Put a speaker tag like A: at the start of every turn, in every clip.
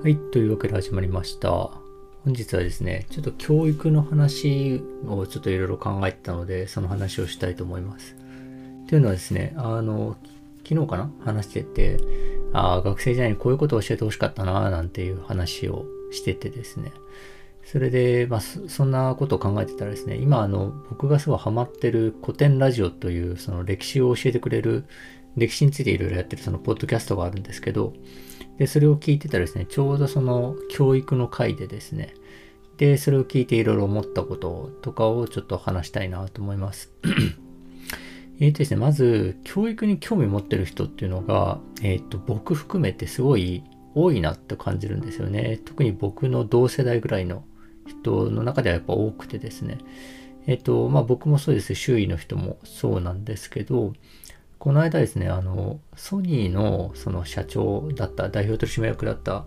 A: はい、というわけで始まりました。本日はですね、ちょっと教育の話をちょっといろいろ考えてたので、その話をしたいと思います。というのはですね、あの、昨日かな？話してて、あ学生時代にこういうことを教えてほしかったななんていう話をしててですね。それで、まあそ、そんなことを考えてたらですね、今、あの、僕がすごいハマってる古典ラジオという、その歴史を教えてくれる、歴史についていろいろやってるそのポッドキャストがあるんですけど、で、それを聞いてたらですね、ちょうどその教育の回でですね、で、それを聞いていろいろ思ったこととかをちょっと話したいなと思います。えっとですね、まず、教育に興味持ってる人っていうのが、えっ、と、僕含めてすごい多いなって感じるんですよね。特に僕の同世代ぐらいの人の中ではやっぱ多くてですね。えっ、と、まあ僕もそうです。周囲の人もそうなんですけど、この間ですね、あの、ソニーのその社長だった、代表取締役だった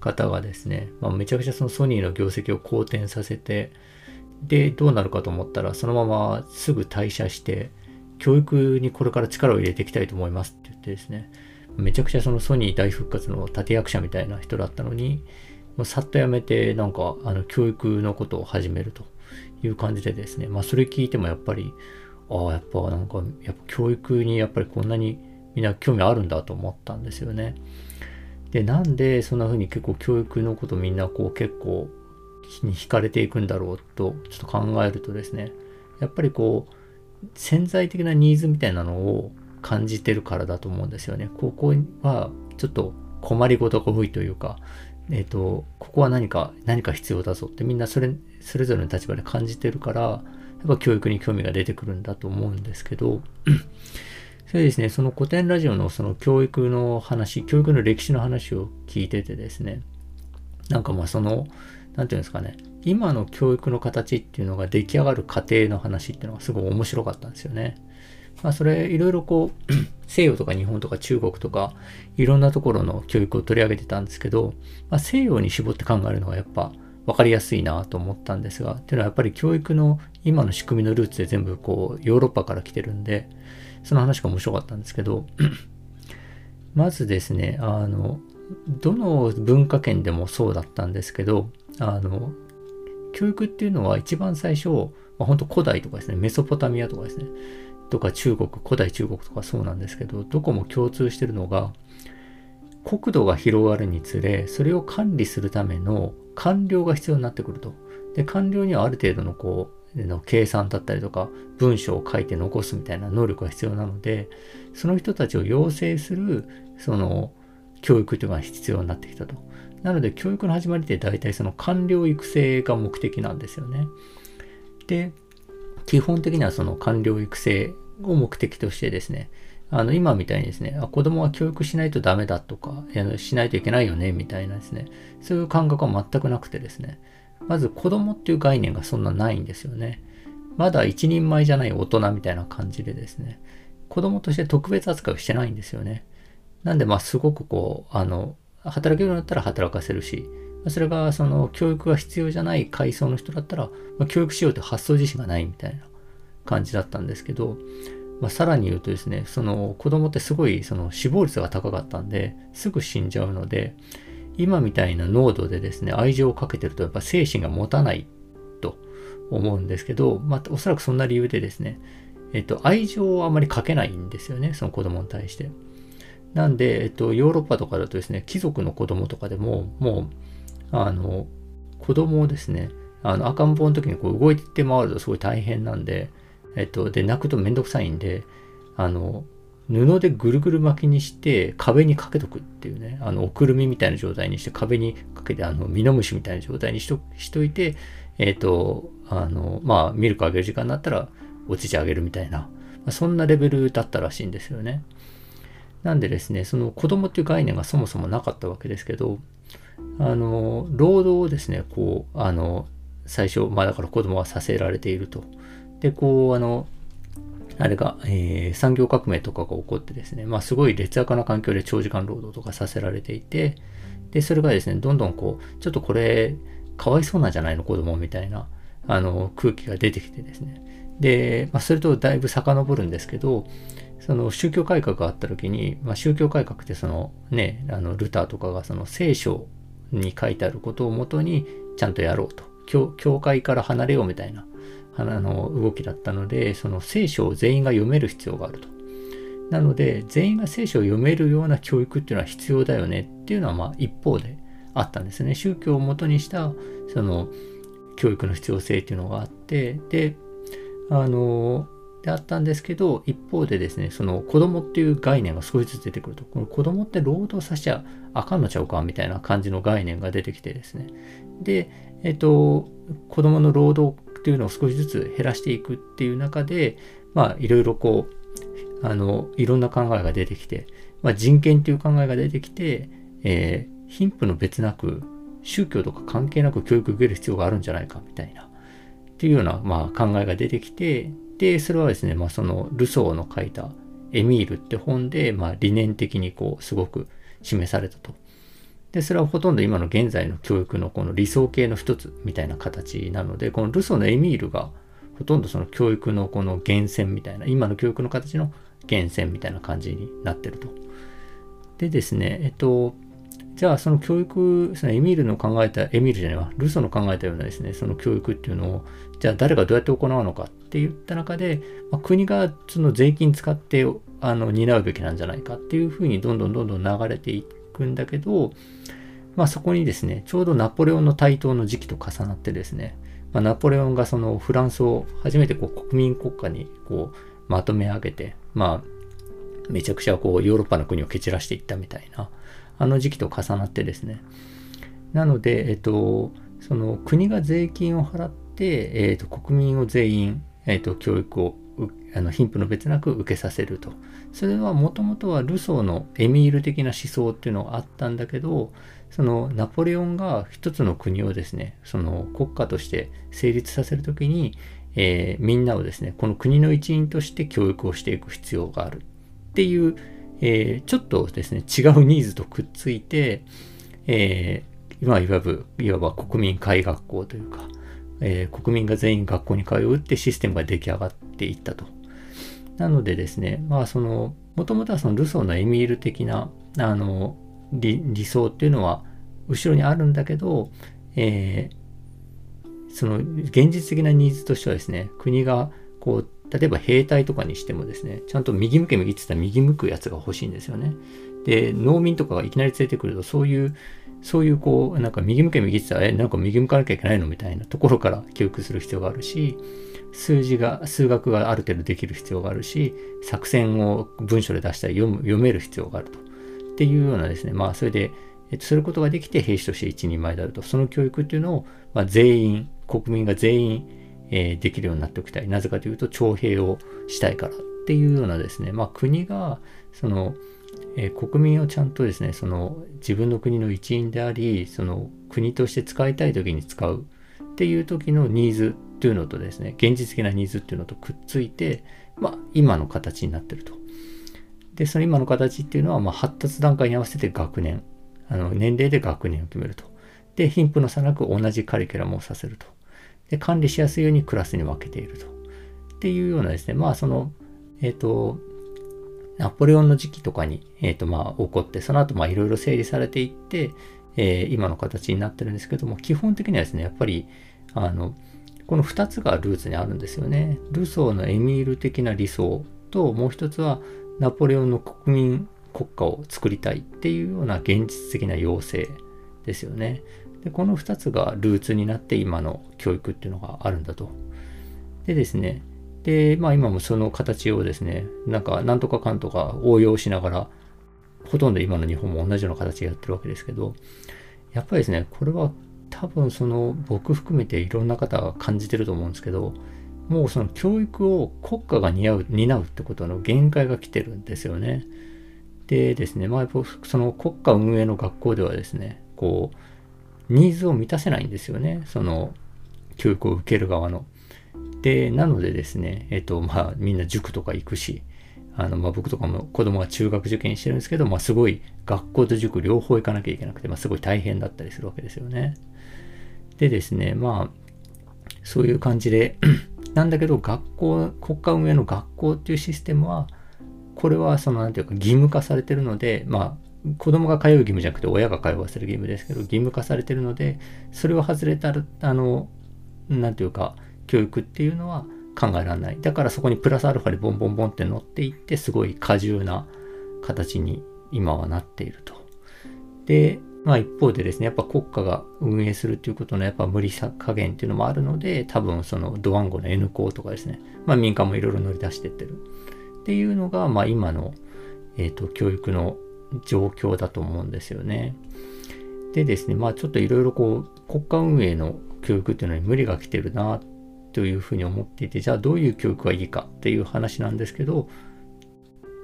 A: 方がですね、まあ、めちゃくちゃそのソニーの業績を好転させて、で、どうなるかと思ったら、そのまますぐ退社して、教育にこれから力を入れていきたいと思いますって言ってですね、めちゃくちゃそのソニー大復活の立役者みたいな人だったのに、もうさっと辞めて、なんか、あの、教育のことを始めるという感じでですね、まあ、それ聞いてもやっぱり、ああ、やっぱなんか、やっぱ教育にやっぱりこんなにみんな興味あるんだと思ったんですよね。で、なんでそんな風に結構教育のことみんなこう結構気に惹かれていくんだろうとちょっと考えるとですね、やっぱりこう潜在的なニーズみたいなのを感じてるからだと思うんですよね。ここはちょっと困りごとが多いというか、えっ、と、ここは何か、何か必要だぞってみんなそれ、それぞれの立場で感じてるから、やっぱ教育に興味が出てくるんだと思うんですけど、それですね、その古典ラジオのその教育の話、教育の歴史の話を聞いててですね、なんかまあその、なんていうんですかね、今の教育の形っていうのが出来上がる過程の話っていうのがすごい面白かったんですよね。まあそれいろいろこう 西洋とか日本とか中国とかいろんなところの教育を取り上げてたんですけど、まあ、西洋に絞って考えるのがやっぱ分かりやすいなと思ったんですが、っていうのはやっぱり教育の今の仕組みのルーツで全部こうヨーロッパから来てるんで、その話が面白かったんですけど、まずですね、あの、どの文化圏でもそうだったんですけど、あの、教育っていうのは一番最初、まあ、本当古代とかですね、メソポタミアとかですね、とか中国、古代中国とかそうなんですけど、どこも共通してるのが、国土が広がるにつれ、それを管理するための官僚が必要になってくると。で、官僚にはある程度のこう、の計算だったりとか、文章を書いて残すみたいな能力が必要なので、その人たちを養成する、その、教育というのが必要になってきたと。なので、教育の始まりって大体その官僚育成が目的なんですよね。で、基本的にはその官僚育成を目的としてですね、あの、今みたいにですね、子供は教育しないとダメだとか、しないといけないよね、みたいなですね、そういう感覚は全くなくてですね、まず子供っていう概念がそんなないんですよね。まだ一人前じゃない大人みたいな感じでですね、子供として特別扱いをしてないんですよね。なんで、まあ、すごくこう、あの、働けるようになったら働かせるし、それがその教育が必要じゃない階層の人だったら、まあ、教育しようという発想自身がないみたいな感じだったんですけど、まあ、さらに言うとですね、その子供ってすごいその死亡率が高かったんで、すぐ死んじゃうので、今みたいな濃度でですね、愛情をかけてるとやっぱ精神が持たないと思うんですけど、まあ、おそらくそんな理由でですね、えっと、愛情をあまりかけないんですよね、その子供に対して。なんで、えっと、ヨーロッパとかだとですね、貴族の子供とかでも、もう、あの、子供をですね、あの赤ん坊の時にこう動いて回るとすごい大変なんで、えっと、で、泣くとめんどくさいんで、あの、布でぐるぐる巻きにして壁にかけとくっていうね、あの、おくるみみたいな状態にして壁にかけて、あの、ミノムシみたいな状態にしとしといて、えっと、あの、まあ、ミルクあげる時間になったら、お乳あげるみたいな、まあ、そんなレベルだったらしいんですよね。なんでですね、その子供っていう概念がそもそもなかったわけですけど、あの、労働をですね、こう、あの、最初、まあだから子供はさせられていると。で、こう、あの、あれが、えー、産業革命とかが起こってですね、まあすごい劣悪な環境で長時間労働とかさせられていて、で、それがですね、どんどんこう、ちょっとこれ、かわいそうなんじゃないの子供みたいな、あの、空気が出てきてですね。で、まあそれとだいぶ遡るんですけど、その宗教改革があった時に、まあ、宗教改革ってそのね、あのルターとかがその聖書に書いてあることをもとにちゃんとやろうと。教教会から離れようみたいなあの動きだったので、その聖書を全員が読める必要があると。なので、全員が聖書を読めるような教育っていうのは必要だよねっていうのは、まあ一方であったんですね。宗教をもとにした、その、教育の必要性っていうのがあって、で、あの、であったんですけど、一方でですね、その子供っていう概念が少しずつ出てくると、この子供って労働させちゃあかんのちゃうかみたいな感じの概念が出てきてですね。で、えっと、子供の労働っていうのを少しずつ減らしていくっていう中で、まあ、いろいろこう、あの、いろんな考えが出てきて、まあ、人権っていう考えが出てきて、えー、貧富の別なく、宗教とか関係なく教育受ける必要があるんじゃないかみたいな、っていうような、まあ、考えが出てきて、で、それはですね、まあ、そのルソーの書いたエミールって本で、まあ、理念的にこう、すごく示されたと。で、それはほとんど今の現在の教育のこの理想形の一つみたいな形なので、このルソーのエミールがほとんどその教育のこの源泉みたいな、今の教育の形の源泉みたいな感じになってると。でですね、えっと、じゃあその教育、そのエミールの考えた、エミールじゃないわ、ルソーの考えたようなですね、その教育っていうのを、じゃあ誰がどうやって行うのかって言った中で、まあ、国がその税金使ってあの担うべきなんじゃないかっていうふうにどんどんどんどん流れていってくんだけど、まあそこにですね、ちょうどナポレオンの台頭の時期と重なってですね、まあ、ナポレオンがそのフランスを初めてこう国民国家にこうまとめ上げて、まあめちゃくちゃこうヨーロッパの国を蹴散らしていったみたいな、あの時期と重なってですね。なので、えっと、その国が税金を払って、えっと、国民を全員、えっと、教育をあの貧富の別なく受けさせると。それはもともとはルソーのエミール的な思想っていうのがあったんだけど、そのナポレオンが一つの国をですね、その国家として成立させるときに、えー、みんなをですね、この国の一員として教育をしていく必要があるっていう、えー、ちょっとですね、違うニーズとくっついて、えー、今いわば、いわば国民会学校というか、えー、国民が全員学校に通うってシステムが出来上がっていったと。なのでですね、まあその、もともとはそのルソーのエミール的な、あの、理想っていうのは後ろにあるんだけど、えー、その現実的なニーズとしてはですね、国がこう、例えば兵隊とかにしてもですね、ちゃんと右向け右って言ったら右向くやつが欲しいんですよね。で、農民とかがいきなり連れてくると、そういう、そういうこう、なんか右向け右って言ったら、え、なんか右向かなきゃいけないの？みたいなところから教育する必要があるし、数字が、数学がある程度できる必要があるし、作戦を文章で出したり読む読める必要があると。っていうようなですね、まあそれで、えっと、することができて兵士として一人前であると。その教育っていうのを、まあ、全員、国民が全員、えー、できるようになっておきたい。なぜかというと、徴兵をしたいからっていうようなですね、まあ国が、その、えー、国民をちゃんとですね、その自分の国の一員であり、その国として使いたい時に使うっていう時のニーズっていうのとですね、現実的なニーズっていうのとくっついて、まあ今の形になってると。で、その今の形っていうのは、まあ、発達段階に合わせて学年、あの年齢で学年を決めると。で、貧富の差なく同じカリキュラムをさせると。で、管理しやすいようにクラスに分けていると。っていうようなですね、まあ、その、えっ、ー、と、ナポレオンの時期とかに、えっ、ー、と、まあ、起こって、その後、まあ、いろいろ整理されていって、えー、今の形になってるんですけども、基本的にはですね、やっぱり、あの、この2つがルーツにあるんですよね。ルソーのエミール的な理想と、もう一つは、ナポレオンの国民国家を作りたいっていうような現実的な要請ですよね。でこの2つがルーツになって今の教育っていうのがあるんだと。でですね、で、まあ今もその形をですね、なんかなんとかかんとか応用しながら、ほとんど今の日本も同じような形でやってるわけですけど、やっぱりですね、これは多分その僕含めていろんな方が感じてると思うんですけど、もうその教育を国家が担う担うってことの限界が来てるんですよね。でですね、まあ、その国家運営の学校ではですね、こう、ニーズを満たせないんですよね。その、教育を受ける側の。で、なのでですね、えっと、まあ、みんな塾とか行くし、あの、まあ、僕とかも子供が中学受験してるんですけど、まあ、すごい学校と塾両方行かなきゃいけなくて、まあ、すごい大変だったりするわけですよね。でですね、まあ、そういう感じで なんだけど、学校、国家運営の学校っていうシステムは、これはその、なんていうか、義務化されてるので、まあ、子供が通う義務じゃなくて親が通わせる義務ですけど、義務化されてるので、それを外れたら、あの、なんていうか、教育っていうのは考えられない。だからそこにプラスアルファでボンボンボンって乗っていって、すごい過重な形に今はなっていると。で、まあ一方でですね、やっぱ国家が運営するっていうことのやっぱ無理さ加減っていうのもあるので、多分そのドワンゴの N 校とかですね、まあ民間もいろいろ乗り出してってる。っていうのが、まあ今の、えっ、ー、と、教育の状況だと思うんですよね。でですね、まあちょっといろいろこう、国家運営の教育っていうのに無理が来てるなっというふうに思っていて、じゃあどういう教育がいいかっていう話なんですけど、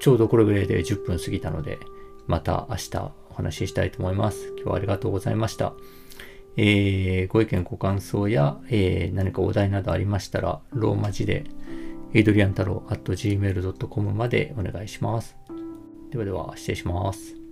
A: ちょうどこれぐらいで10分過ぎたので、また明日お話ししたいと思います。今日はありがとうございました。えー、ご意見、ご感想や、えー、何かお題などありましたら、ローマ字で、エイドリアン太郎 at gmail.com までお願いします。ではでは、失礼します。